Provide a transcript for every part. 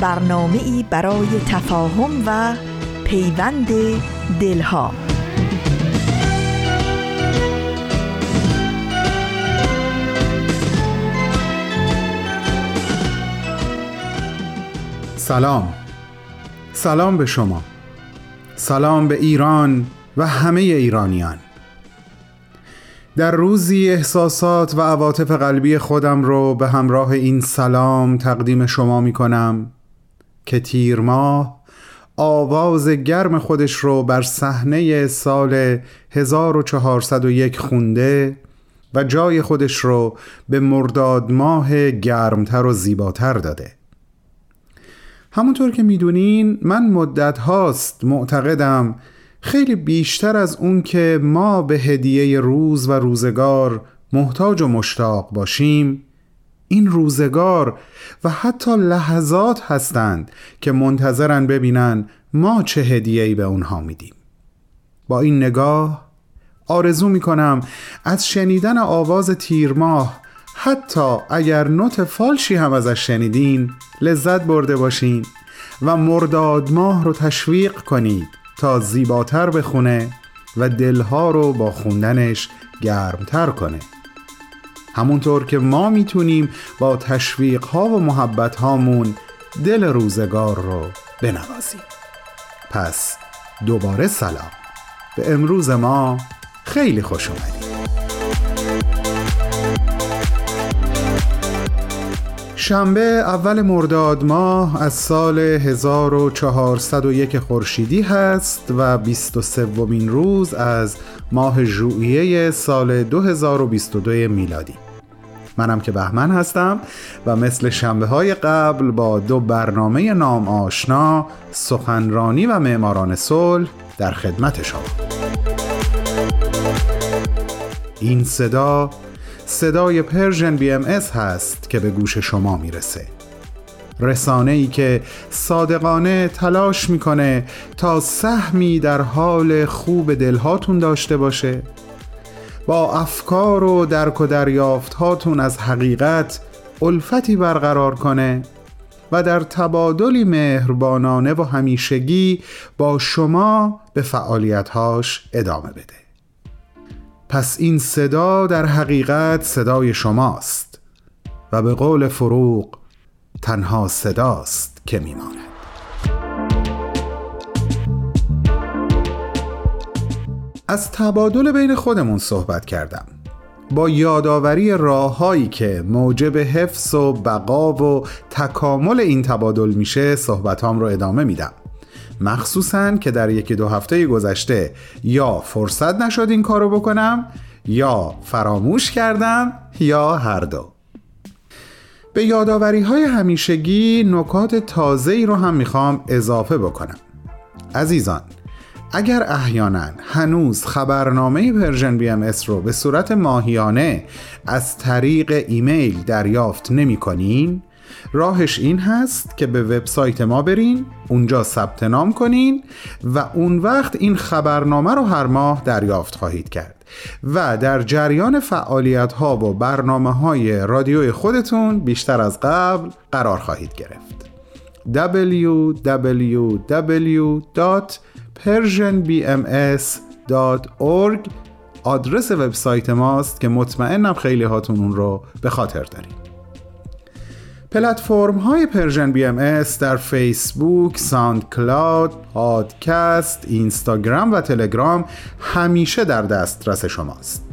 برنامه ای برای تفاهم و پیوند دلها. سلام. سلام به شما. سلام به ایران و همه ایرانیان. در روزی احساسات و عواطف قلبی خودم رو به همراه این سلام تقدیم شما می کنم که تیر ماه آواز گرم خودش رو بر صحنه سال 1401 خونده و جای خودش رو به مرداد ماه گرمتر و زیباتر داده. همونطور که می‌دونین من مدت هاست معتقدم خیلی بیشتر از اون که ما به هدیه روز و روزگار محتاج و مشتاق باشیم. این روزگار و حتی لحظات هستند که منتظرن ببینن ما چه هدیه‌ای به اونها میدیم. با این نگاه آرزو می‌کنم از شنیدن آواز تیرماه حتی اگر نوت فالشی هم ازش شنیدین لذت برده باشین و مرداد ماه رو تشویق کنید تا زیباتر بخونه و دلها رو با خوندنش گرمتر کنه. همونطور که ما می‌تونیم با تشویق ها و محبت هامون دل روزگار رو بنوازیم. پس دوباره سلام. به امروز ما خیلی خوش اومدید. شنبه اول مرداد ماه از سال 1401 خورشیدی هست و 23 ومین روز از ماه ژوئیه سال 2022 میلادی. منم که بهمن هستم و مثل شنبه های قبل با دو برنامه نام آشنا سخنرانی و معماران صلح در خدمت شما. این صدا صدای Persian BMS هست که به گوش شما می‌رسه. رسانه ای که صادقانه تلاش می‌کنه تا سهمی در حال خوب دلهاتون داشته باشه. با افکار و درک و دریافت هاتون از حقیقت الفتی برقرار کنه و در تبادلی مهربانانه و همیشگی با شما به فعالیتهاش ادامه بده. پس این صدا در حقیقت صدای شماست و به قول فروغ تنها صداست که میماند. از تبادل بین خودمون صحبت کردم. با یادآوری راههایی که موجب حفظ و بقا و تکامل این تبادل میشه صحبتام رو ادامه میدم. مخصوصا که در یکی دو هفته گذشته یا فرصت نشد این کارو بکنم یا فراموش کردم یا هر دو. به یاداوری های همیشگی نکات تازه ای رو هم می‌خوام اضافه بکنم. عزیزان اگر احیانا هنوز خبرنامه Persian BMS رو به صورت ماهیانه از طریق ایمیل دریافت نمی کنین راهش این هست که به وبسایت ما برین اونجا ثبت نام کنین و اون وقت این خبرنامه رو هر ماه دریافت خواهید کرد. و در جریان فعالیت ها و برنامه های رادیوی خودتون بیشتر از قبل قرار خواهید گرفت. www.persianbms.org آدرس وبسایت ماست که مطمئنم خیلی هاتون اون رو به خاطر دارید پلتفرم های Persian BMS در فیسبوک، SoundCloud، پادکست، اینستاگرام و تلگرام همیشه در دسترس شماست.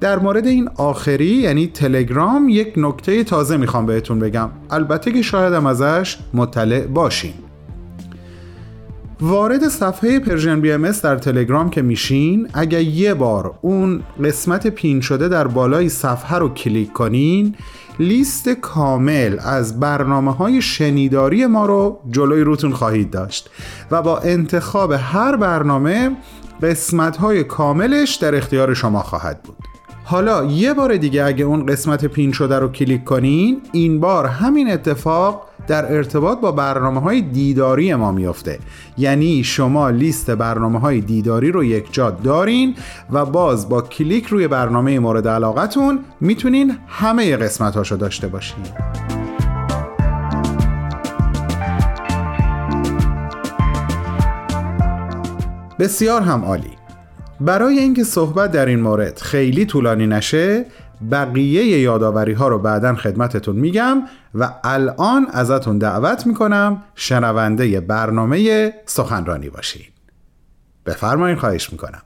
در مورد این آخری یعنی تلگرام یک نکته تازه می‌خوام بهتون بگم. البته که شایدم ازش مطلع باشین. وارد صفحه Persian BM در تلگرام که میشین اگر یه بار اون قسمت pin شده در بالای صفحه رو کلیک کنین لیست کامل از برنامه های شنیداری ما رو جلوی روتون خواهید داشت و با انتخاب هر برنامه قسمت های کاملش در اختیار شما خواهد بود. حالا یه بار دیگه اگه اون قسمت پین شده رو کلیک کنین این بار همین اتفاق در ارتباط با برنامه های دیداری ما میفته یعنی شما لیست برنامه های دیداری رو یک جا دارین و باز با کلیک روی برنامه مورد علاقتون می‌تونین همه قسمت هاشو داشته باشین. بسیار هم عالی. برای اینکه صحبت در این مورد خیلی طولانی نشه بقیه یادآوری ها رو بعدا خدمتتون میگم و الان ازتون دعوت می‌کنم شنونده برنامه سخنرانی باشید بفرمایید خواهش می‌کنم.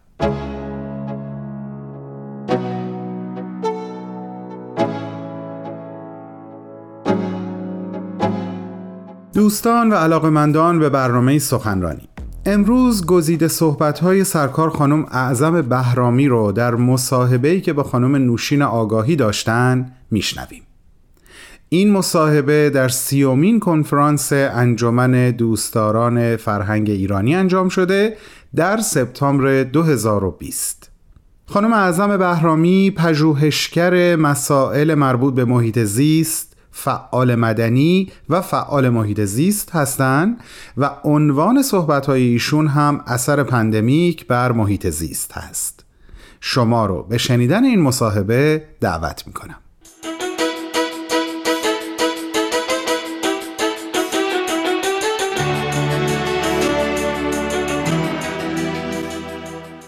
دوستان و علاقمندان به برنامه سخنرانی. امروز گزیده صحبت‌های سرکار خانم اعظم بهرامی رو در مصاحبه‌ای که با خانم نوشین آگاهی داشتن میشنویم. این مصاحبه در سیومین کنفرانس انجمن دوستداران فرهنگ ایرانی انجام شده در سپتامبر 2020. خانم اعظم بهرامی پژوهشگر مسائل مربوط به محیط زیست فعال مدنی و فعال محیط زیست هستند و عنوان صحبت‌های ایشون هم اثر pandemic بر محیط زیست هست. شما رو به شنیدن این مصاحبه دعوت می‌کنم.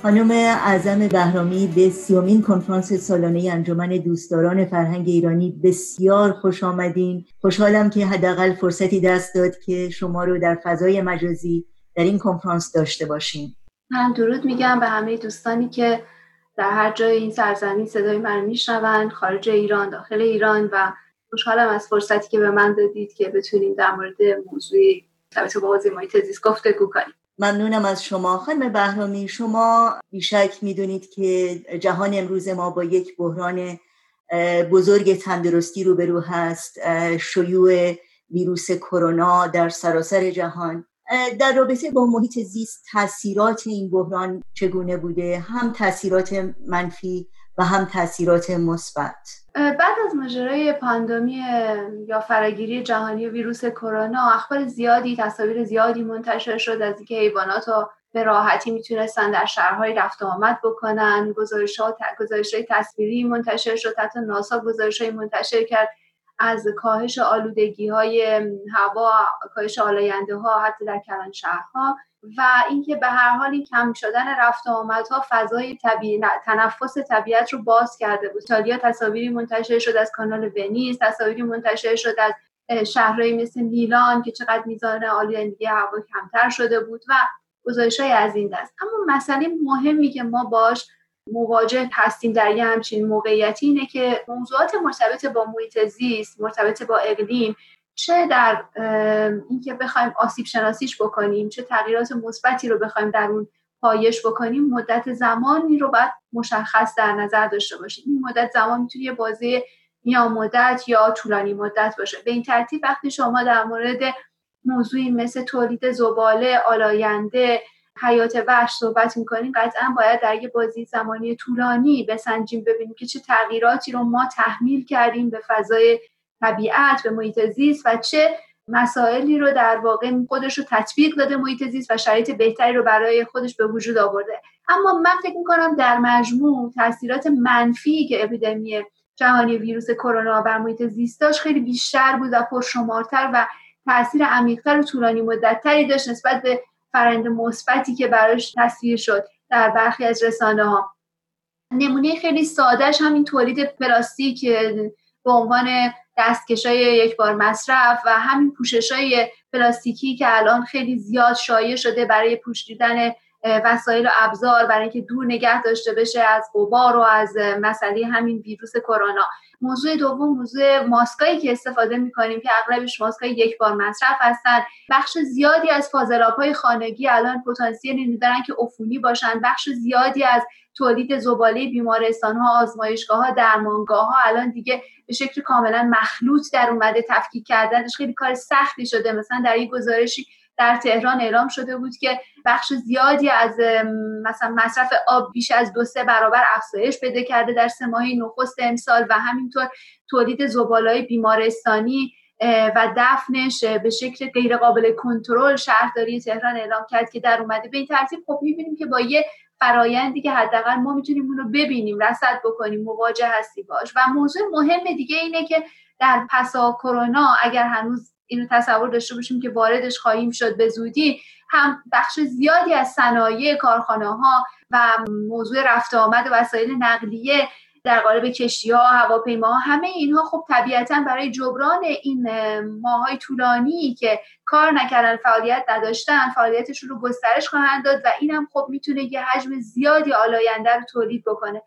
خانم اعظم بهرامی به سیومین کنفرانس سالانه انجمن دوستداران فرهنگ ایرانی بسیار خوش آمدین. خوشحالم که حداقل فرصتی دست داد که شما رو در فضای مجازی در این کنفرانس داشته باشیم. من درود میگم به همه دوستانی که در هر جای این سرزمین صدای من میشنوند خارج ایران داخل ایران و خوشحالم از فرصتی که به من دادید که بتونیم در مورد موضوع ثابت با محیط زیست گفتگو کنیم. ممنونم از شما. خانم بهرامی شما بیشک می‌دونید که جهان امروز ما با یک بحران بزرگ تندرستی روبرو هست. شیوع ویروس کرونا در سراسر جهان. در رابطه با محیط زیست تاثیرات این بحران چگونه بوده؟ هم تاثیرات منفی و هم تاثیرات مثبت. بعد از ماجرای پاندمی یا فراگیری جهانی ویروس کرونا اخبار زیادی تصاویر زیادی منتشر شد از اینکه حیوانات رو به راحتی می‌تونستن در شهرهای رفت آمد بکنن. گزارش ها گزارش تصویری منتشر شد. حتی ناسا گزارش های منتشر کرد از کاهش آلودگی های هوا کاهش آلاینده ها حتی در کلان شهرها. و اینکه به هر حال این کم شدن رفت و آمدها فضای طبیعی تنفس طبیعت رو باز کرده بود. ایتالیا تصاویری منتشر شد از کانال ونیز تصاویری منتشر شد از شهرهایی مثل میلان که چقدر میزان آلودگی هوا کمتر شده بود و گزارش های از این دست. اما مسئله مهمی که ما باش مواجه هستیم در یه همچین موقعیتی اینه که موضوعات مرتبط با محیط زیست مرتبط با اقلیم چه در اینکه بخوایم آسیب شناسیش بکنیم چه تغییرات مثبتی رو بخوایم در اون پایش بکنیم مدت زمانی رو باید مشخص در نظر داشته باشیم. این مدت زمان می‌تونه یه بازی میان مدت یا طولانی مدت باشه. به این ترتیب وقتی شما در مورد موضوعی مثل تولید زباله آلاینده حیات وحش صحبت می‌کنیم قطعا باید در یه بازی زمانی طولانی بسنجیم ببینیم که چه تغییراتی رو ما تحمیل کردیم به فضای طبیعت به محیط زیست و چه مسائلی رو در واقع خودش رو تطبیق داده محیط زیست و شرایط بهتری رو برای خودش به وجود آورده. اما من فکر می‌کنم در مجموع تاثیرات منفی که اپیدمی جهانی ویروس کرونا بر محیط زیست داشت خیلی بیشتر بود و پرشمارتر و تاثیر عمیقتر و طولانی مدتتری داشت نسبت به فرند مثبتی که براش تصویر شد در برخی از رسانه ها نمونه خیلی سادهش همین تولید پلاستیک به عنوان دستکشای یک بار مصرف و همین پوشش های پلاستیکی که الان خیلی زیاد شایع شده برای پوشیدن وسایل و ابزار برای اینکه دور نگه داشته بشه از غبار و از مسئله همین ویروس کرونا. موضوع دوم موضوع ماسکایی که استفاده می‌کنیم که اغلبش ماسکای یک بار مصرف هستن. بخش زیادی از های خانگی الان پتانسیلی دارن که عفونی باشن. بخش زیادی از تولید زباله بیمارستان ها آزمایشگاه ها درمانگاه ها الان دیگه به شکل کاملا مخلوط در اومده تفکیک کردنش خیلی کار سختی شده. مثلا در این گزارشی در تهران اعلام شده بود که بخش زیادی از مثلا مصرف آب بیش از دو سه برابر افزایش پیدا کرده در سه ماهی نخست امسال و همینطور تولید زبالای بیمارستانی و دفنش به شکل غیر قابل کنترل شهرداری تهران اعلام کرد که در اومده. به این ترتیب خب می‌بینیم که با یه فرایندی که حداقل ما می‌تونیم اون رو ببینیم رصد بکنیم مواجه هستی باش. و موضوع مهم دیگه اینه که در پسا کرونا اگر هنوز اینو تصور داشته باشیم که واردش خواهیم شد به زودی هم بخش زیادی از صنایع کارخانه ها و موضوع رفت آمد و وسایل نقلیه در قالب کشتی ها هواپیما همه اینها خب طبیعتا برای جبران این ماهای طولانی که کار نکردن فعالیت نداشتن فعالیتشون رو گسترش خواهند داد و اینم خب می‌تونه یه حجم زیادی آلاینده رو تولید بکنه.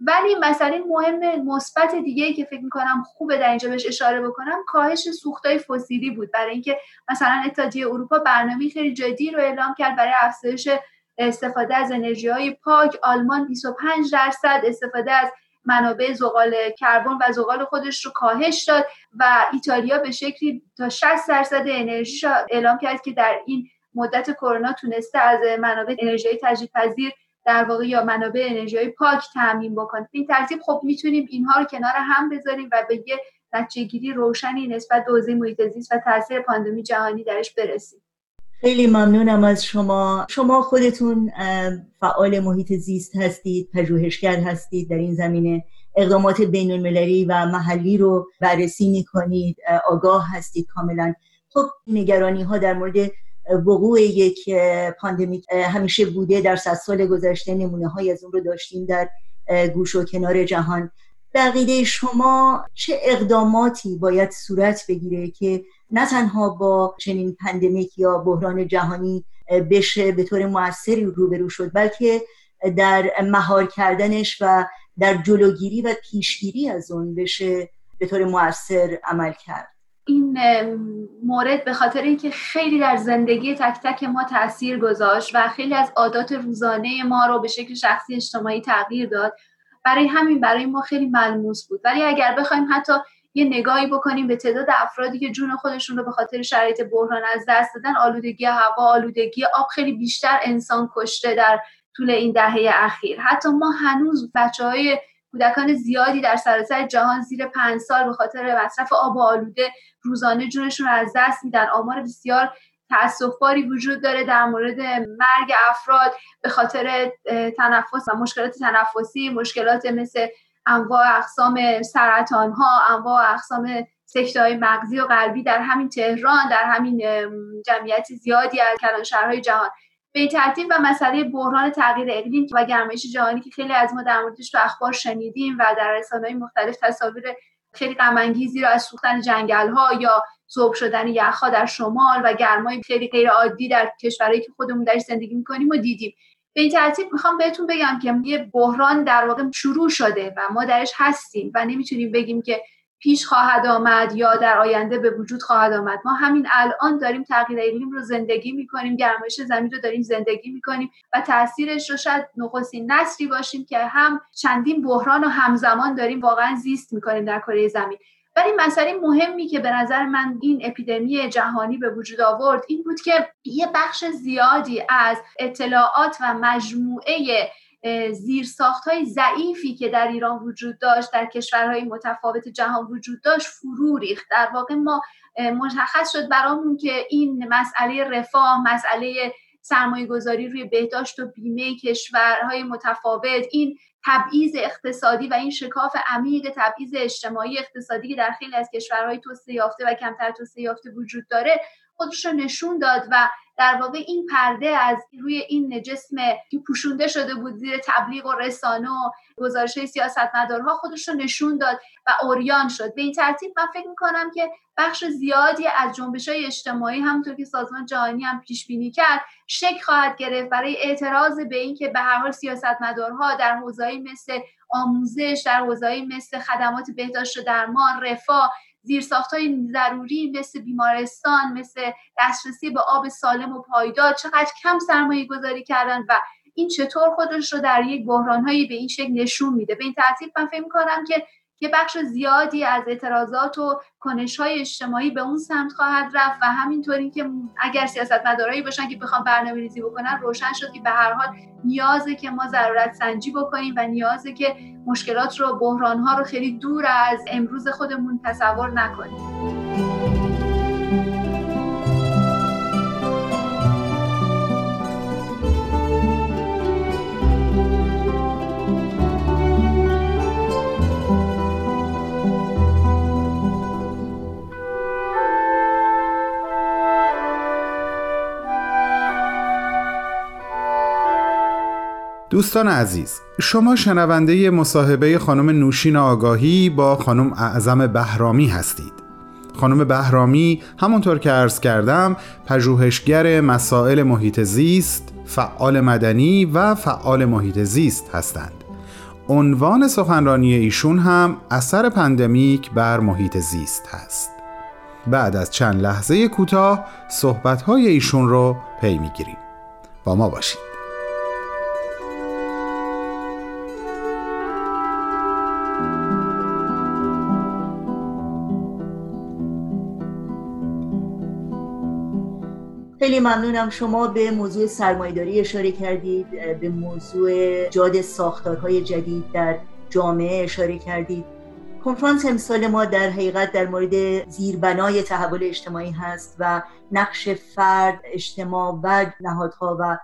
ولی مسئله مهم مثبت دیگه که فکر می‌کنم خوبه در اینجا بهش اشاره بکنم کاهش سوختای فسیلی بود. برای اینکه مثلا اتحادیه اروپا برنامه خیلی جدی رو اعلام کرد برای افزایش استفاده از انرژی های پاک. آلمان 25 درصد استفاده از منابع زغال کربن و زغال خودش رو کاهش داد و ایتالیا به شکلی تا 60 درصد انرژی اعلام کرد که در این مدت کرونا تونسته از منابع انرژی تجدیدپذیر در واقع یا منابع انرژی پاک تامین بکنیم این ترتیب خب می‌تونیم اینها رو کنار هم بذاریم و به یه نتیجهگیری روشنی نسبت به حوزه محیط و تاثیر پاندمی جهانی درش برسیم. خیلی ممنونم از شما. شما خودتون فعال محیط زیست هستید پژوهشگر هستید در این زمینه اقدامات بین المللی و محلی رو بررسی می‌کنید آگاه هستید کاملا. خب نگرانی ها در مورد وقوع یک pandemic همیشه بوده در صد سال گذشته نمونه های از اون رو داشتیم در گوشه و کنار جهان. به عقیده شما چه اقداماتی باید صورت بگیره که نه تنها با چنین pandemic یا بحران جهانی بشه به طور موثری روبرو شد بلکه در مهار کردنش و در جلوگیری و پیشگیری از اون بشه به طور موثر عمل کرد. این مورد به خاطر اینکه خیلی در زندگی تک تک ما تاثیر گذاشت و خیلی از عادات روزانه ما رو به شکل شخصی اجتماعی تغییر داد برای همین برای ما خیلی ملموس بود. ولی اگر بخوایم حتی یه نگاهی بکنیم به تعداد افرادی که جون خودشون رو به خاطر شرایط بحران از دست دادن آلودگی هوا آلودگی آب خیلی بیشتر انسان کشته در طول این دهه اخیر. حتی ما هنوز بچه های کودکان زیادی در سراسر جهان زیر پنج سال به خاطر مصرف آب آلوده روزانه جونشون رو از دست میدن. آمار بسیار تاسفباری وجود داره در مورد مرگ افراد به خاطر تنفس و مشکلات تنفسی مشکلات مثل انواع اقسام سرطان ها انواع اقسام سکته های مغزی و قلبی در همین تهران در همین جمعیت زیادی از کلانشهرهای جهان. به ترتیب و مسئله بحران تغییر اقلیم و گرمایش جهانی که خیلی از ما در موردش تو اخبار شنیدیم و در رسانه‌های مختلف تصاویر خیلی غم را از سوختن جنگل ها یا ذوب شدن یخها در شمال و گرمای خیلی غیر عادی در کشورهایی که خودمون درش زندگی می‌کنیم و دیدیم. به این ترتیب می‌خوام بهتون بگم که یه بحران در واقع شروع شده و ما درش هستیم و نمی‌تونیم بگیم که پیش خواهد آمد یا در آینده به وجود خواهد آمد. ما همین الان داریم تغییر اقلیم رو زندگی می‌کنیم گرمایش زمین رو داریم زندگی می‌کنیم و تاثیرش رو شاید نخستین نسلی باشیم که هم چندین بحران و همزمان داریم واقعا زیست می‌کنیم در کره زمین. ولی مسئله مهمی که به نظر من این اپیدمی جهانی به وجود آورد این بود که یه بخش زیادی از اطلاعات و مجموعه زیرساخت های ضعیفی که در ایران وجود داشت در کشورهای متفاوت جهان وجود داشت فرو ریخت. در واقع ما مشخص شد برامون که این مسئله رفاه مسئله سرمایه گذاری روی بهداشت و بیمه کشورهای متفاوت این تبعیض اقتصادی و این شکاف عمیق تبعیض اجتماعی اقتصادی که در خیلی از کشورهای توسعه یافته و کمتر توسعه یافته وجود داره خودش رو نشون داد و در واقع این پرده از روی این جسم که پوشونده شده بود زیر تبلیغ و رسانه و گزارش سیاستمدارها خودش رو نشون داد و اوریان شد. به این ترتیب من فکر می‌کنم که بخش زیادی از جنبش های اجتماعی همونطور که سازمان جهانی هم پیش بینی کرد شک خواهد گرفت برای اعتراض به اینکه به هر حال سیاستمدارها در حوزه‌ای مثل آموزش در حوزه‌ای مثل خدمات بهداشت و درمان رفاه زیرساخت های ضروری مثل بیمارستان مثل دسترسی به آب سالم و پایدار چقدر کم سرمایه گذاری کردن و این چطور خودش رو در یک بحرانهایی به این شکل نشون میده. به این ترتیب من فکر کنم که یه بخش زیادی از اعتراضات و کنش های اجتماعی به اون سمت خواهد رفت و همینطوری که اگر سیاست مدارایی باشن که بخوام برنامه ریزی بکنن روشن شد که به هر حال نیازه که ما ضرورت سنجی بکنیم و نیازه که مشکلات رو بحران ها رو خیلی دور از امروز خودمون تصور نکنیم. دوستان عزیز شما شنونده مصاحبه خانم نوشین آگاهی با خانم اعظم بهرامی هستید. خانم بهرامی همونطور که عرض کردم پژوهشگر مسائل محیط زیست فعال مدنی و فعال محیط زیست هستند. عنوان سخنرانی ایشون هم اثر pandemic بر محیط زیست هست. بعد از چند لحظه کوتاه صحبت‌های ایشون رو پی می‌گیریم. با ما باشید. خیلی ممنونم شما به موضوع سرمایداری اشاره کردید به موضوع جاد ساختارهای جدید در جامعه اشاره کردید. کنفرانس امسال ما در حقیقت در مورد زیربنای تحول اجتماعی هست و نقش فرد، اجتماع و نهادها و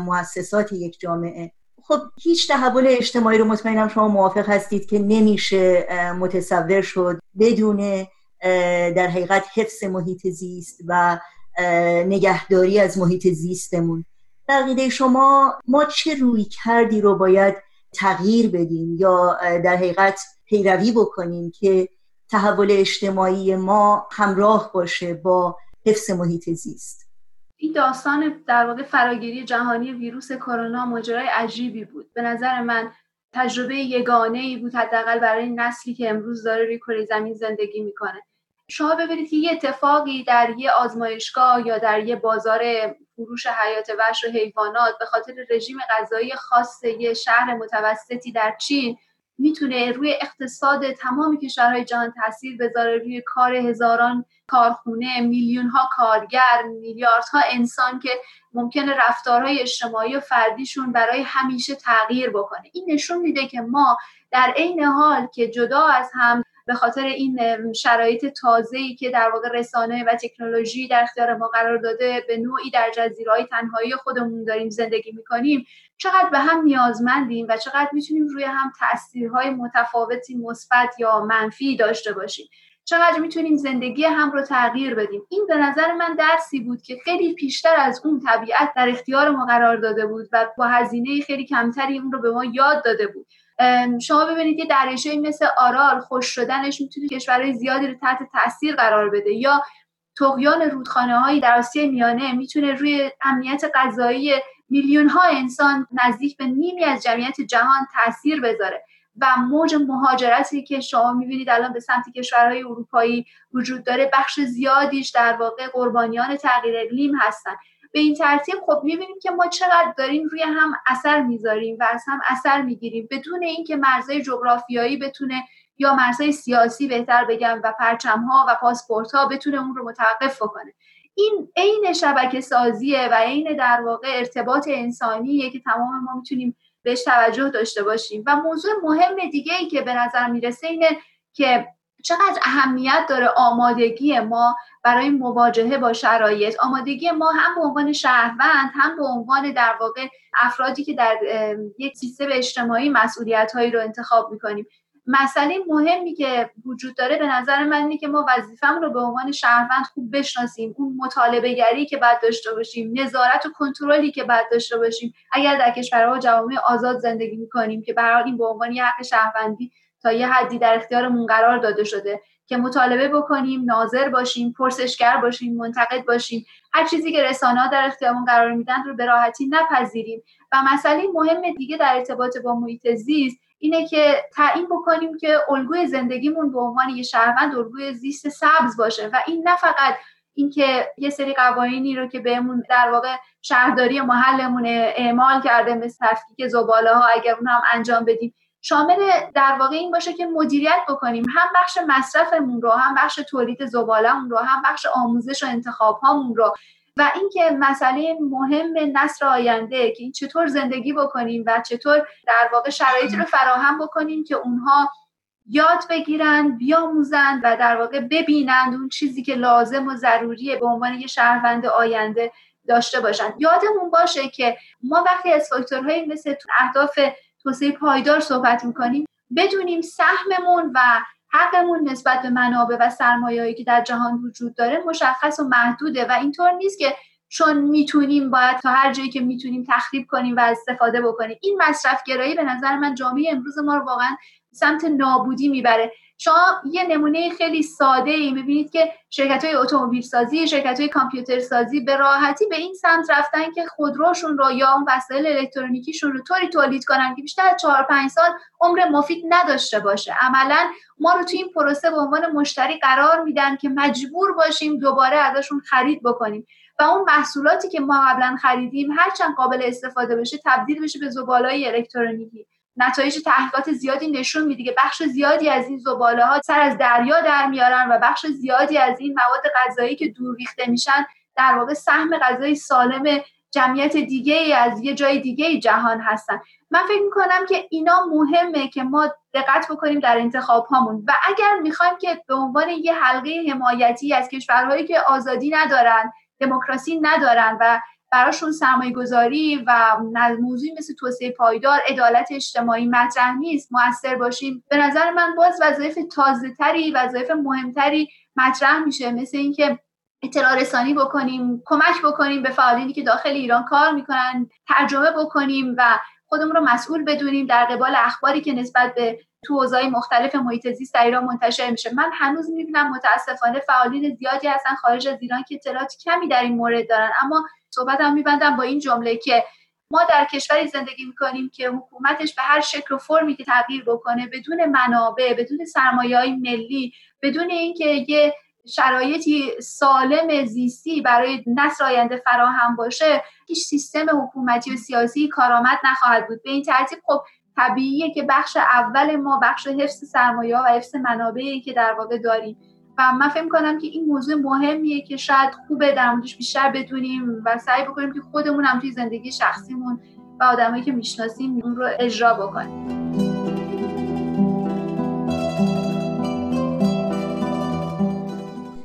مؤسسات یک جامعه. خب هیچ تحول اجتماعی رو مطمئنم شما موافق هستید که نمیشه متصور شد بدون در حقیقت حفظ محیط زیست و نگهداری از محیط زیستمون. بقیده شما ما چه روی کردی رو باید تغییر بدیم یا در حقیقت پیروی بکنیم که تحول اجتماعی ما همراه باشه با حفظ محیط زیست؟ این داستان در واقع فراگیری جهانی ویروس کرونا ماجرای عجیبی بود. به نظر من تجربه یگانه ای بود حداقل برای نسلی که امروز داره روی کره زمین زندگی می‌کنه. شما ببینید که یه اتفاقی در یه آزمایشگاه یا در یه بازار فروش حیات وحش و حیوانات به خاطر رژیم غذایی خاص یه شهر متوسطی در چین می‌تونه روی اقتصاد تمام کشورهای جهان تاثیر بذاره روی کار هزاران کارخونه میلیون ها کارگر میلیاردها انسان که ممکنه رفتارهای اجتماعی و فردیشون برای همیشه تغییر بکنه. این نشون میده که ما در عین حال که جدا از هم به خاطر این شرایط تازه‌ای که در واقع رسانه و تکنولوژی در اختیار ما قرار داده به نوعی در جزیرهای تنهایی خودمون داریم زندگی می‌کنیم چقدر به هم نیازمندیم و چقدر می‌تونیم روی هم تاثیرهای متفاوتی مثبت یا منفی داشته باشیم. چقدر می‌تونیم زندگی هم رو تغییر بدیم. این به نظر من درسی بود که خیلی پیشتر از اون طبیعت در اختیار ما قرار داده بود و با هزینه خیلی کمتری اون رو به ما یاد داده بود. شما ببینید که دریاچه‌ای مثل آرال خوش شدنش می‌تونه کشورهای زیادی رو تحت تاثیر قرار بده یا تقیان رودخانه هایی در آسیای میانه می‌تونه روی امنیت غذایی میلیون ها انسان نزدیک به نیمی از جمعیت جهان تاثیر بذاره و موج مهاجرتی که شما می‌بینید الان به سمت کشورهای اروپایی وجود داره بخش زیادیش در واقع قربانیان تغییر اقلیم هستن. به این ترتیب خب می‌بینیم که ما چقدر داریم روی هم اثر می‌ذاریم و از هم اثر می‌گیریم. بدون اینکه مرزهای جغرافیایی بتونه یا مرزهای سیاسی بهتر بگم و پرچم ها و پاسپورت ها بتونه اون رو متوقف بکنه. این عین شبکه سازیه و عین در واقع ارتباط انسانیه که تمام ما می‌تونیم بهش توجه داشته باشیم. و موضوع مهم دیگه ای که به نظر می‌رسه اینه که چقدر اهمیت داره آمادگی ما برای مواجهه با شرایط. آمادگی ما هم به عنوان شهروند هم به عنوان در واقع افرادی که در یک سیستم اجتماعی مسئولیت هایی رو انتخاب می‌کنیم. مسئله مهمی که وجود داره به نظر من اینه که ما وظیفه‌مون رو به عنوان شهروند خوب بشناسیم. اون مطالبه گری که باید داشته باشیم نظارت و کنترلی که باید داشته باشیم. اگر در کشورها جوامع آزاد زندگی می‌کنیم که برای این به عنوان حق شهروندی یه حدی در اختیارمون قرار داده شده که مطالبه بکنیم ناظر باشیم پرسشگر باشیم منتقد باشیم. هر چیزی که رسانه در اختیارمون قرار میدن رو به راحتی نپذیریم. و مسئله مهم دیگه در ارتباط با محیط زیست اینه که تعیین بکنیم که الگوی زندگیمون به عنوان یه شهروند الگوی زیست سبز باشه. و این نه فقط اینکه یه سری قوانینی رو که بهمون در واقع شهرداری محلمون اعمال کرده مثل تفکیک زباله ها اگر اون انجام بدیم. شامل در واقع این باشه که مدیریت بکنیم. هم بخش مصرفمون رو هم بخش تولید زبالهمون رو هم بخش آموزش و انتخاب هامون رو. و اینکه مسئله مهم نسل آینده که این چطور زندگی بکنیم و چطور در واقع شرایطی رو فراهم بکنیم که اونها یاد بگیرن بیاموزند و در واقع ببینند اون چیزی که لازم و ضروریه به عنوان یه شهروند آینده داشته باشند یادمون باشه که ما وقتی از فاکتورهایی مثل اهداف توسعه پایدار صحبت می‌کنیم. بدونیم سهممون و حقمون نسبت به منابع و سرمایه‌ای که در جهان وجود داره مشخص و محدوده و اینطور نیست که چون می‌تونیم باید تا هر جایی که می‌تونیم تخریب کنیم و استفاده بکنیم. این مصرفگرایی به نظر من جامعه امروز ما رو واقعا سمت نابودی می‌بره. شما یه نمونه خیلی ساده ای می‌بینید که شرکت های اتومبیل سازی شرکت های کامپیوتر سازی به راحتی به این سمت رفتن که خودروشون رو یا اون وسایل الکترونیکیشون رو طوری تولید کنن که بیشتر از چهار پنج سال عمر مفید نداشته باشه. عملا ما رو تو این پروسه به عنوان مشتری قرار میدن که مجبور باشیم دوباره ازشون خرید بکنیم و اون محصولاتی که ما قبلا خریدیم هرچند قابل استفاده بشه تبدیل بشه به زبالای الکترونیکی. نتایج تحقیقات زیادی نشون میده که بخش زیادی از این زباله ها سر از دریا در میارن و بخش زیادی از این مواد غذایی که دور ریخته میشن در واقع سهم غذایی سالم جمعیت دیگه از یه جای دیگه جهان هستن. من فکر می‌کنم که اینا مهمه که ما دقت بکنیم در انتخاب هامون و اگر می‌خوایم که به عنوان یه حلقه حمایتی از کشورهایی که آزادی ندارن دموکراسی ندارن و براشون سرمایه گذاری و موضوعی مثل توسعه پایدار عدالت اجتماعی مطرح نیست. موثر باشیم. به نظر من باز وظایف تازه تری وظایف مهمتری مطرح میشه. مثل اینکه اطلاع رسانی بکنیم کمک بکنیم به فعالینی که داخل ایران کار می‌کنن ترجمه بکنیم و خودمون رو مسئول بدونیم. در قبال اخباری که نسبت به تو حوزه‌های مختلف محیط زیست در ایران منتشر میشه. من هنوز می‌بینم متاسفانه فعالین زیادی هستن خارج از ایران که اطلاعات کمی در این مورد دارن. اما صحبتم میبندم با این جمله که ما در کشوری زندگی می‌کنیم که حکومتش به هر شکل و فرمی که تغییر بکنه بدون منابع بدون سرمایه های ملی بدون اینکه یه شرایطی سالم زیستی برای نسل آینده فراهم باشه هیچ سیستم حکومتی و سیاسی کارآمد نخواهد بود. به این ترتیب خب طبیعیه که بخش اول ما بخش حفظ سرمایه و حفظ منابعی که در واقع داریم و من فکر کنم که این موضوع مهمیه که شاید خوبه در موردش بیشتر بدونیم و سعی بکنیم که خودمون هم توی زندگی شخصیمون و آدمایی که می‌شناسیم اون رو اجرا بکنیم.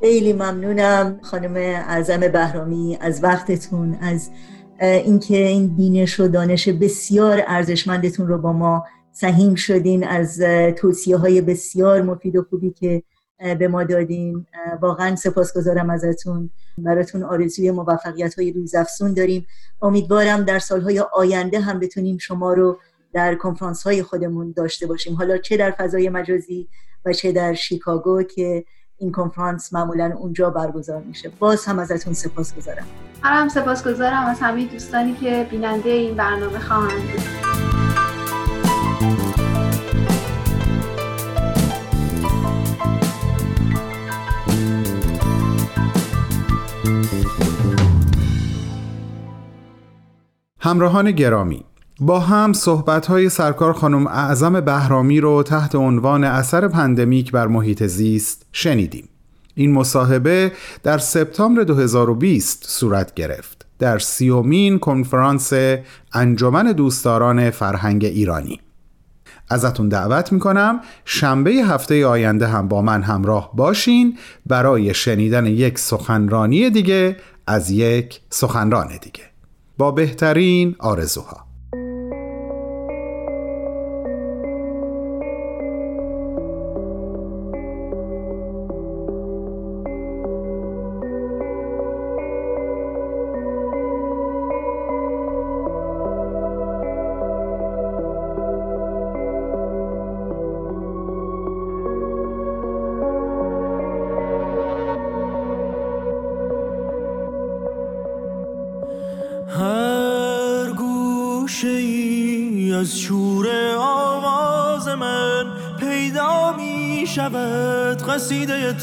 خیلی ممنونم خانم اعظم بهرامی از وقتتون از اینکه این بینش و دانش بسیار ارزشمندتون رو با ما سهیم شدین از توصیه های بسیار مفید و خوبی که به ما دادین. واقعا سپاسگزارم ازتون. براتون آرزوی موفقیت های روزافزون داریم. امیدوارم در سالهای آینده هم بتونیم شما رو در کنفرانس های خودمون داشته باشیم. حالا چه در فضای مجازی و چه در شیکاگو که این کنفرانس معمولا اونجا برگزار میشه. باز هم ازتون سپاس گذارم هم سپاس گذارم از همه دوستانی که بیننده این برنامه خواهند همراهان گرامی با هم صحبت های سرکار خانم اعظم بهرامی رو تحت عنوان اثر پندمیک بر محیط زیست شنیدیم. این مصاحبه در سپتامبر 2020 صورت گرفت در سیومین کنفرانس انجمن دوستداران فرهنگ ایرانی. ازتون دعوت می‌کنم شنبه هفته آینده هم با من همراه باشین برای شنیدن یک سخنرانی دیگه از یک سخنران دیگه. با بهترین آرزوها. see the you're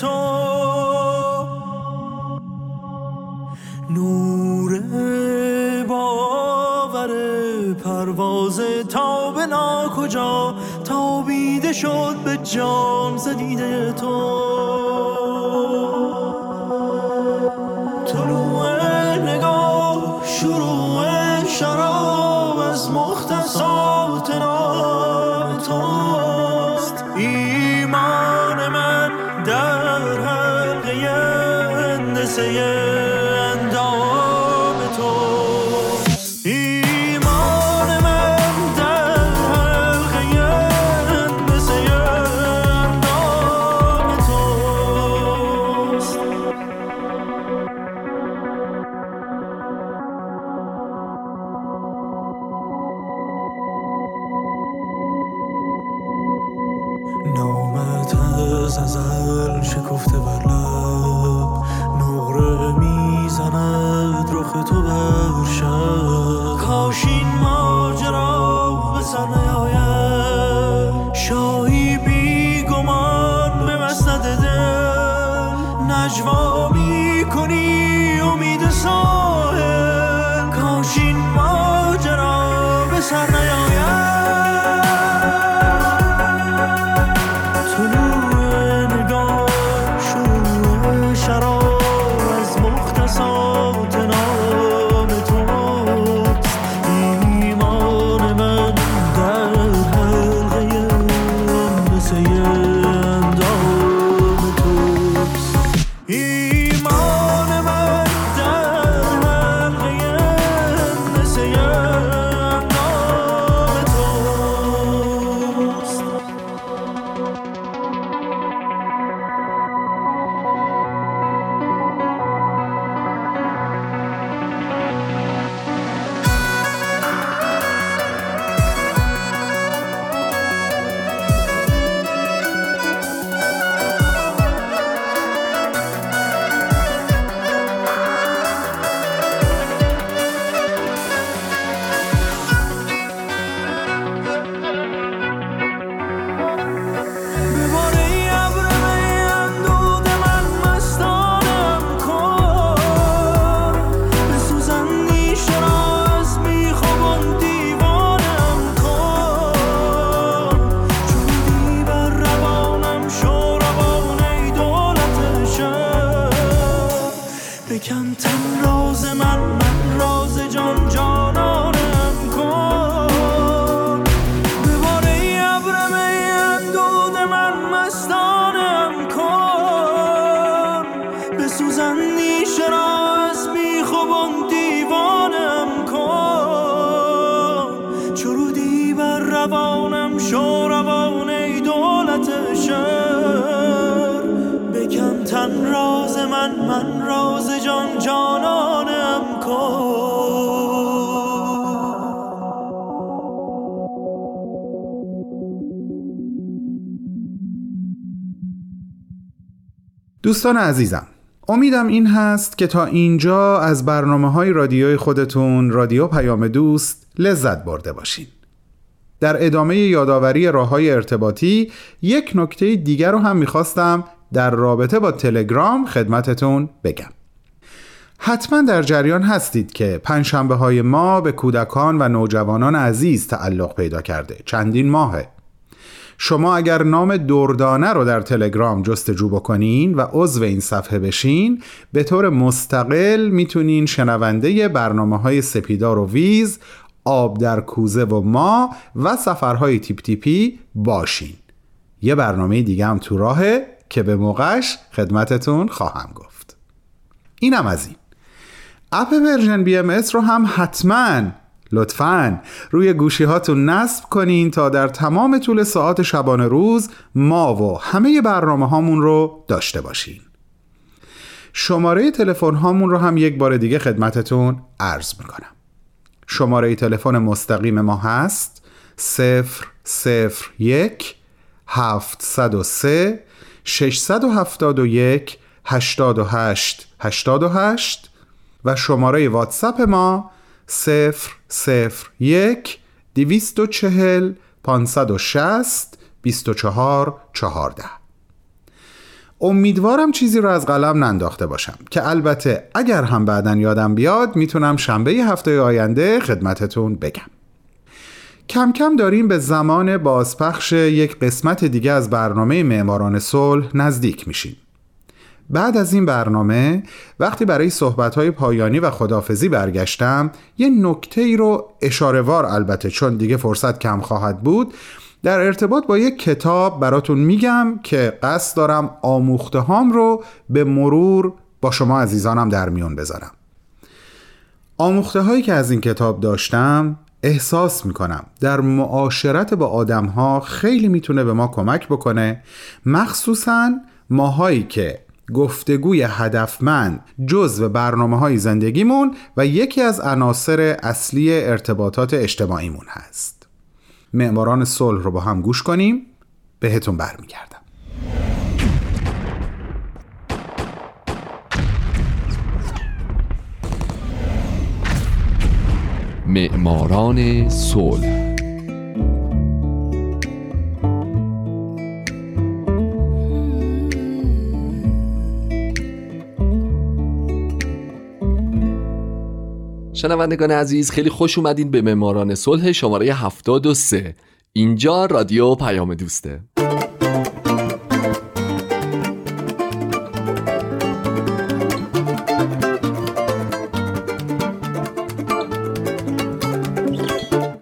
دوستان عزیزم امیدم این هست که تا اینجا از برنامه های رادیوی خودتون رادیو پیام دوست لذت برده باشین. در ادامه یادآوری راه های ارتباطی یک نکته دیگر رو هم می‌خواستم در رابطه با تلگرام خدمتتون بگم. حتما در جریان هستید که پنجشنبه های ما به کودکان و نوجوانان عزیز تعلق پیدا کرده. چندین ماهه. شما اگر نام دردانه رو در تلگرام جستجو بکنین و عضو این صفحه بشین به طور مستقل می‌تونین شنونده برنامه های سپیدار و ویز آب در کوزه و ما و سفرهای تیپ تیپی باشین. یه برنامه دیگه هم تو راهه که به موقعش خدمتتون خواهم گفت. اینم از این. اپ Persian BM رو هم حتما لطفا. روی گوشی هاتون نصب کنین تا در تمام طول ساعت شبانه روز ما و همه برنامه هامون رو داشته باشین. شماره تلفن هامون رو هم یک بار دیگه خدمتتون عرض می‌کنم. شماره تلفن مستقیم ما هست 001 703 671 88 88 و شماره واتساپ ما صفر صفر یک 240 560 24 14 امیدوارم چیزی رو از قلم ننداخته باشم که البته اگر هم بعدا یادم بیاد می‌تونم شنبه هفته آینده خدمتتون بگم. کم کم داریم به زمان بازپخش یک قسمت دیگه از برنامه معماران صلح نزدیک میشیم. بعد از این برنامه وقتی برای صحبتهای پایانی و خدافزی برگشتم یه نکته ای رو اشارهوار البته چون دیگه فرصت کم خواهد بود. در ارتباط با یک کتاب براتون میگم که قصد دارم آموخته هام رو به مرور با شما عزیزانم در میون بذارم. آموخته هایی که از این کتاب داشتم احساس می‌کنم در معاشرت با آدم ها خیلی می‌تونه به ما کمک بکنه مخصوصا ماهایی که گفتگوی هدفمند جزو برنامه های زندگیمون و یکی از عناصر اصلی ارتباطات اجتماعیمون هست. معماران صلح رو با هم گوش کنیم. بهتون برمیگردم. معماران صلح شنوندگان عزیز خیلی خوش اومدین به معماران صلح شماره 73 اینجا رادیو پیام دوسته.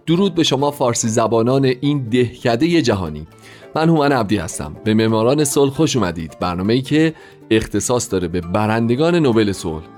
درود به شما فارسی زبانان این دهکده جهانی. من هومن عبدی هستم. به معماران صلح خوش اومدید. برنامه ای که اختصاص داره به برندگان نوبل صلح.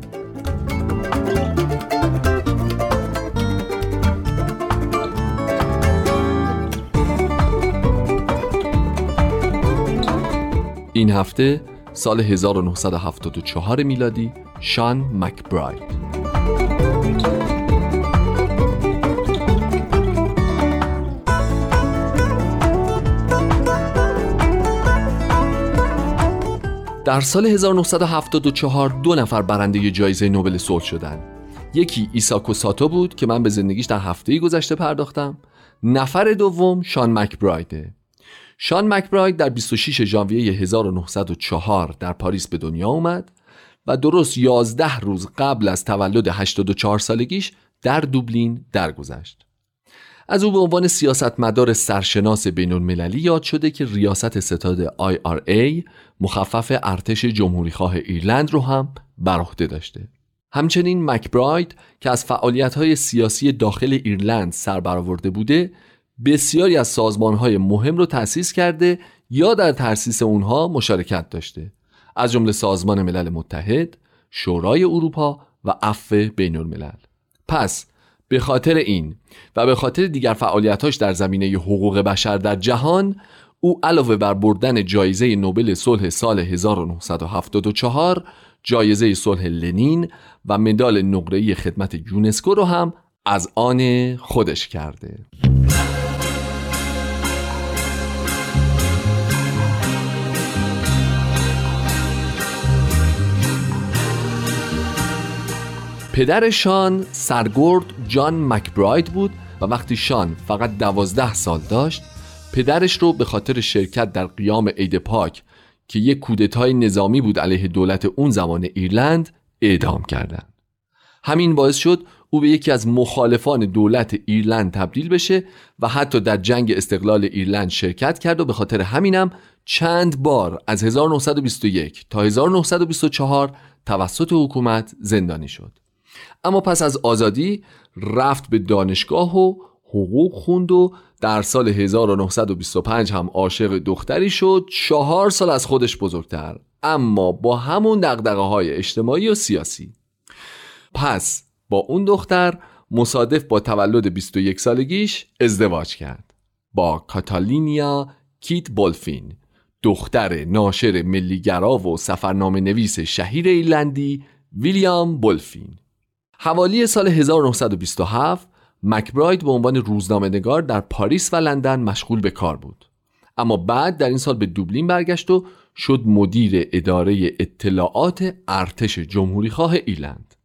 این هفته سال 1974 میلادی شان مکبراید در سال 1974 دو نفر برنده جایزه نوبل صلح شدند. یکی ایساکو ساتو بود که من به زندگیش در هفته گذشته پرداختم. نفر دوم شان مکبرایده. شان مکبراید در 26 ژانویه 1904 در پاریس به دنیا اومد و درست 11 روز قبل از تولد 84 سالگیش در دوبلین درگذشت. از او به عنوان سیاستمدار سرشناس بین المللی یاد شده که ریاست ستاد IRA مخفف ارتش جمهوریخواه ایرلند رو هم بر عهده داشته. همچنین مکبراید که از فعالیت‌های سیاسی داخل ایرلند سر برآورده بوده بسیاری از های مهم رو تأسیس کرده یا در تأسیس اونها مشارکت داشته. از جمله سازمان ملل متحد، شورای اروپا و عفو بین الملل پس به خاطر این و به خاطر دیگر فعالیتاش در زمینه حقوق بشر در جهان او علاوه بر بردن جایزه نوبل صلح سال 1974 جایزه صلح لنین و مدال نقره‌ای خدمت یونسکو رو هم از آن خودش کرده. پدر شان سرگرد جان مکبراید بود و وقتی شان فقط دوازده سال داشت پدرش رو به خاطر شرکت در قیام عید پاک که یک کودتای نظامی بود علیه دولت اون زمان ایرلند اعدام کردند. همین باعث شد او به یکی از مخالفان دولت ایرلند تبدیل بشه و حتی در جنگ استقلال ایرلند شرکت کرد و به خاطر همینم چند بار از 1921 تا 1924 توسط حکومت زندانی شد. اما پس از آزادی رفت به دانشگاه و حقوق خوند و در سال 1925 هم عاشق دختری شد. چهار سال از خودش بزرگتر اما با همون دقدقه های اجتماعی و سیاسی. پس با اون دختر مصادف با تولد 21 سالگیش ازدواج کرد. با کاتالینیا کیت بولفین دختر ناشر ملیگرا و سفرنامه نویس شهیر ایرلندی ویلیام بولفین. حوالی سال 1927 مکبراید به عنوان روزنامه نگار در پاریس و لندن مشغول به کار بود. اما بعد در این سال به دوبلین برگشت و شد مدیر اداره اطلاعات ارتش جمهوری خواه ایرلند.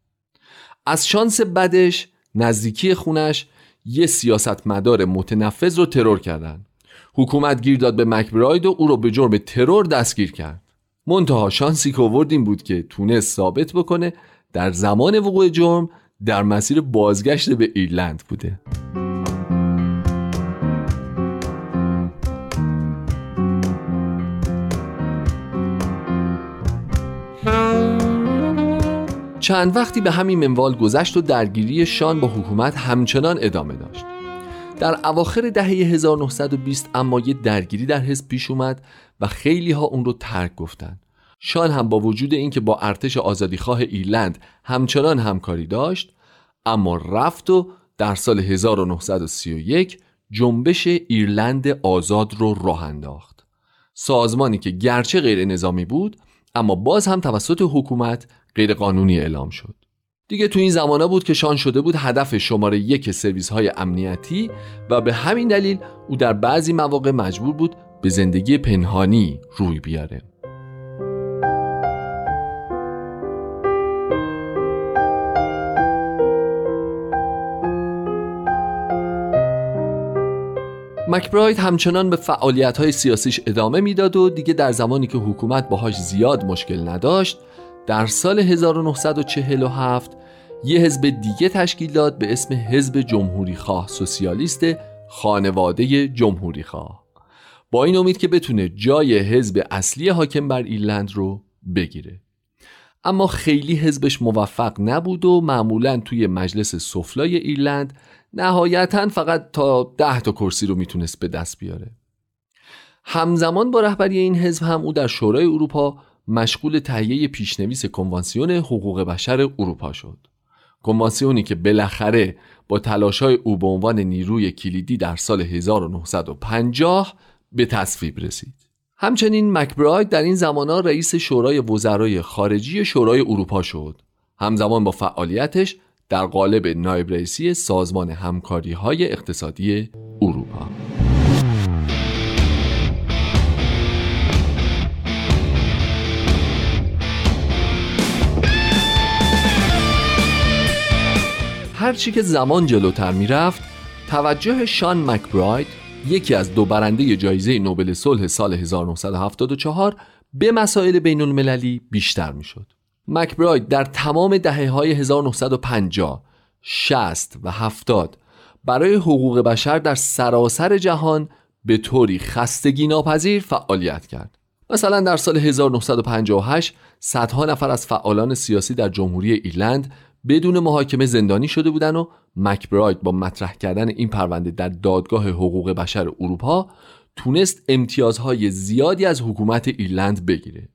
از شانس بدش نزدیکی خونش یه سیاستمدار متنفذ رو ترور کردن. حکومت گیر داد به مکبراید و او رو به جرم ترور دستگیر کرد. منتها شانسی که آورد این بود که تونست ثابت بکنه در زمان وقوع جرم در مسیر بازگشت به ایرلند بوده. چند وقتی به همین منوال گذشت و درگیری شان با حکومت همچنان ادامه داشت. در اواخر دهه 1920 اما یه درگیری در حزب پیش اومد و خیلی ها اون رو ترک گفتن شان هم با وجود اینکه با ارتش آزادیخواه ایرلند همچنان همکاری داشت اما رفت و در سال 1931 جنبش ایرلند آزاد رو راه انداخت. سازمانی که گرچه غیر نظامی بود اما باز هم توسط حکومت غیر قانونی اعلام شد. دیگه تو این زمانه بود که شان شده بود هدف شماره یک سرویس های امنیتی و به همین دلیل او در بعضی مواقع مجبور بود به زندگی پنهانی روی بیاره. مکبراید همچنان به فعالیت های سیاسیش ادامه می‌داد و دیگه در زمانی که حکومت باهاش زیاد مشکل نداشت در سال 1947 یه حزب دیگه تشکیل داد به اسم حزب جمهوری خواه سوسیالیست خانواده جمهوری خواه با این امید که بتونه جای حزب اصلی حاکم بر ایرلند رو بگیره. اما خیلی حزبش موفق نبود و معمولا توی مجلس سفلای ایرلند نهایتا فقط تا ده تا کرسی رو می‌تونست به دست بیاره. همزمان با رهبری این حزب هم او در شورای اروپا مشغول تهیه پیشنویس کنوانسیون حقوق بشر اروپا شد. کنوانسیونی که بالاخره با تلاشای او به عنوان نیروی کلیدی در سال 1950 به تصویب رسید. همچنین مکبراید در این زمانا رئیس شورای وزرای خارجی شورای اروپا شد. همزمان با فعالیتش در قالب نایب رئیسی سازمان همکاری های اقتصادی اروپا هرچی که زمان جلوتر می‌رفت توجه شان مکبراید یکی از دو برنده جایزه نوبل صلح سال 1974 به مسائل بین المللی بیشتر می‌شد. مکبراید در تمام دهه های 1950 60 و 70 برای حقوق بشر در سراسر جهان به طوری خستگی ناپذیر فعالیت کرد. مثلا در سال 1958 صدها نفر از فعالان سیاسی در جمهوری ایرلند بدون محاکمه زندانی شده بودن و مکبراید با مطرح کردن این پرونده در دادگاه حقوق بشر اروپا تونست امتیازهای زیادی از حکومت ایرلند بگیره.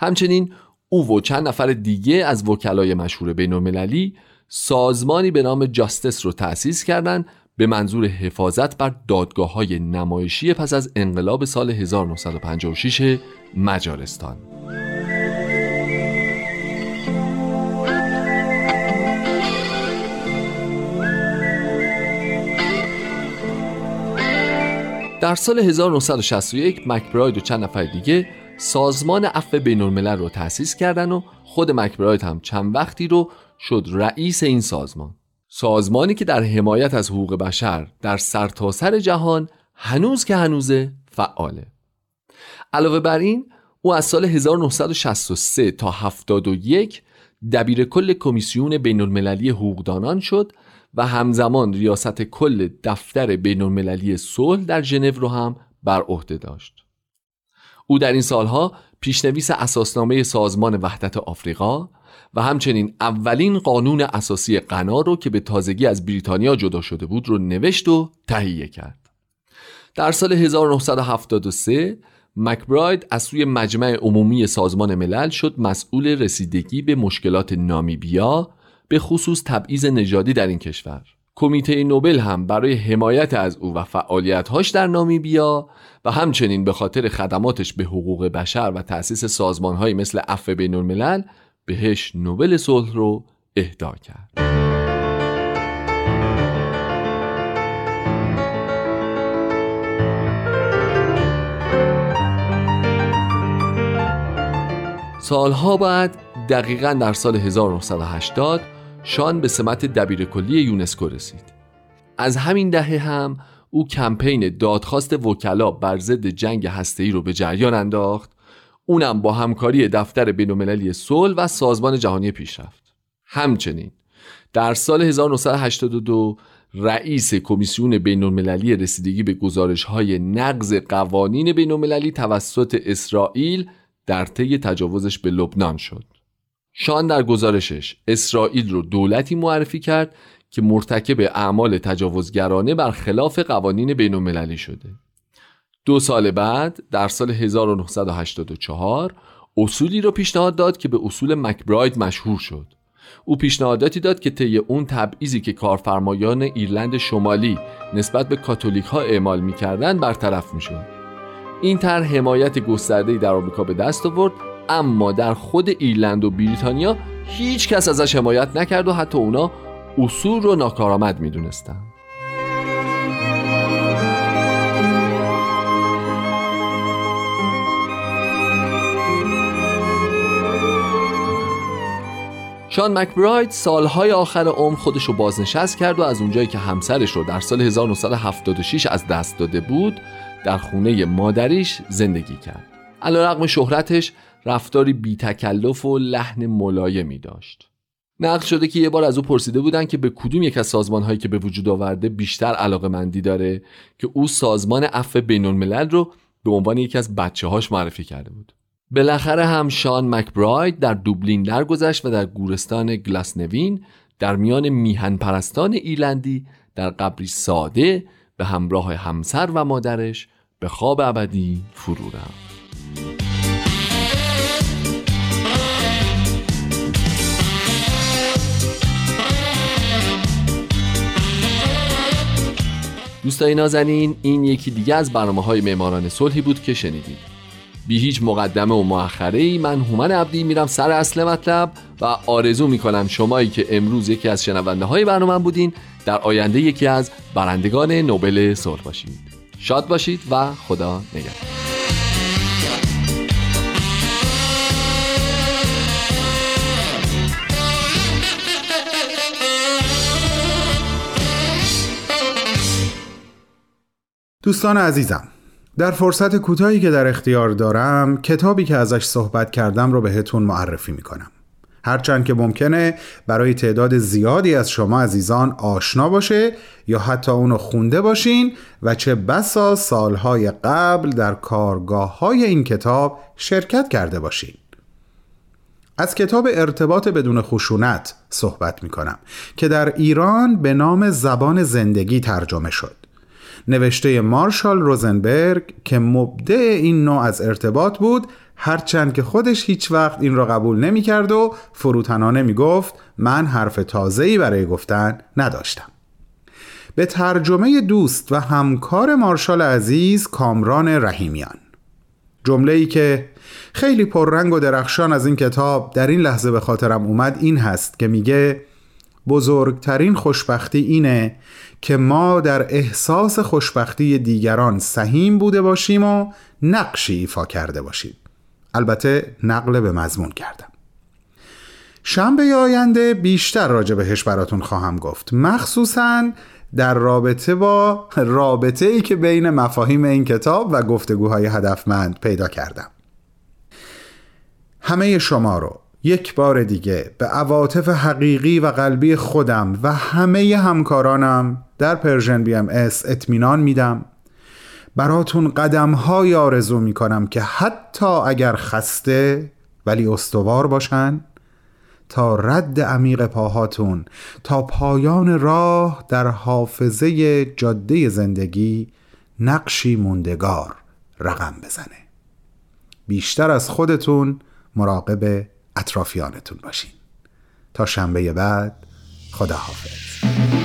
همچنین او و چند نفر دیگه از وکلای مشهور بین المللی سازمانی به نام جاستس رو تأسیس کردند به منظور حفاظت بر دادگاه های نمایشی پس از انقلاب سال 1956 مجارستان. در سال 1961 مکبراید و چند نفر دیگه سازمان عفو بین الملل رو تأسیس کردن و خود مکبراید هم چند وقتی رو شد رئیس این سازمان سازمانی که در حمایت از حقوق بشر در سرتاسر سر جهان هنوز که هنوزه فعاله علاوه بر این او از سال 1963 تا 71 دبیر کل کمیسیون بین المللی حقوقدانان شد و همزمان ریاست کل دفتر بین المللی صلح در ژنو رو هم بر عهده داشت. او در این سالها پیشنویس اساسنامه سازمان وحدت آفریقا و همچنین اولین قانون اساسی غنا رو که به تازگی از بریتانیا جدا شده بود رو نوشت و تهیه کرد. در سال 1973 مکبراید از سوی مجمع عمومی سازمان ملل شد مسئول رسیدگی به مشکلات نامیبیا به خصوص تبعیض نژادی در این کشور کمیته نوبل هم برای حمایت از او و فعالیتهاش در نامیبیا و همچنین به خاطر خدماتش به حقوق بشر و تأسیس سازمانهایی مثل عفو بین الملل بهش نوبل صلح رو اهدا کرد. سالها بعد دقیقا در سال 1980 شان به سمت دبیر کلی یونسکو رسید. از همین دهه هم او کمپین دادخواست وکلا بر ضد جنگ هسته‌ای رو به جریان انداخت. اونم با همکاری دفتر بین‌المللی صلح و سازمان جهانی پیشرفت. همچنین در سال 1982 رئیس کمیسیون بین‌المللی رسیدگی به گزارش‌های نقض قوانین بین‌المللی توسط اسرائیل در طی تجاوزش به لبنان شد. شان در گزارشش اسرائیل رو دولتی معرفی کرد که مرتکب اعمال تجاوزگرانه بر خلاف قوانین بین المللی شده. دو سال بعد در سال 1984 اصولی را پیشنهاد داد که به اصول مکبراید مشهور شد. او پیشنهاداتی داد که طی اون تبعیضی که کارفرمایان ایرلند شمالی نسبت به کاتولیک ها اعمال می‌کردند برطرف می‌شد. این طرح حمایت گسترده‌ای در آمریکا به دست آورد اما در خود ایرلند و بریتانیا هیچ کس ازش حمایت نکرد و حتی اونا اصول رو ناکارآمد می‌دونستن. شان مکبراید سالهای آخر عمر خودش رو بازنشست کرد و از اونجایی که همسرش رو در سال 1976 از دست داده بود در خونه مادریش زندگی کرد. علیرغم شهرتش رفتاری بی تکلف و لحن ملایمی داشت. نقل شده که یه بار از او پرسیده بودن که به کدوم یک از سازمان هایی که به وجود آورده بیشتر علاقه مندی داره که او سازمان عفو بین الملل رو به عنوان یکی از بچه هاش معرفی کرده بود. بالاخره هم شان مکبراید در دوبلین درگذشت و در گورستان گلاسنوین در میان میهن پرستان ایرلندی در قبری ساده به همراه همسر و مادرش به خواب ابدی فرو رفت دوستای نازنین این یکی دیگه از برنامه های معماران صلحی بود که شنیدید. بی هیچ مقدمه و مؤخره ای من هومن عبدی میرم سر اصل مطلب و آرزو می‌کنم شمایی که امروز یکی از شنونده های برنامه بودین در آینده یکی از برندگان نوبل صلح باشید. شاد باشید و خدا نگهدار. دوستان عزیزم در فرصت کوتاهی که در اختیار دارم کتابی که ازش صحبت کردم رو بهتون معرفی می‌کنم. هرچند که ممکنه برای تعداد زیادی از شما عزیزان آشنا باشه یا حتی اونو خونده باشین و چه بسا سالهای قبل در کارگاه های این کتاب شرکت کرده باشین. از کتاب ارتباط بدون خشونت صحبت می کنم که در ایران به نام زبان زندگی ترجمه شد. نوشته مارشال روزنبرگ که مبدع این نوع از ارتباط بود هرچند که خودش هیچ وقت این را قبول نمی کرد و فروتنانه می گفت من حرف تازه‌ای برای گفتن نداشتم. به ترجمه دوست و همکار مارشال عزیز کامران رحیمیان. جمله ای که خیلی پررنگ و درخشان از این کتاب در این لحظه به خاطرم اومد این هست که میگه بزرگترین خوشبختی اینه که ما در احساس خوشبختی دیگران سهیم بوده باشیم و نقشی ایفا کرده باشیم. البته نقل به مضمون کردم. شنبه آینده بیشتر راجع بهش براتون خواهم گفت. مخصوصا در رابطه با رابطه ای که بین مفاهیم این کتاب و گفتگوهای هدفمند پیدا کردم. همه شما رو یک بار دیگه به عواطف حقیقی و قلبی خودم و همه همکارانم در Persian BMS اطمینان میدم. براتون قدم های آرزو می‌کنم که حتی اگر خسته ولی استوار باشن تا رد عمیق پاهاتون تا پایان راه در حافظه جاده زندگی نقشی موندگار رقم بزنه. بیشتر از خودتون مراقب اطرافیانتون باشین. تا شنبه بعد خدا حافظ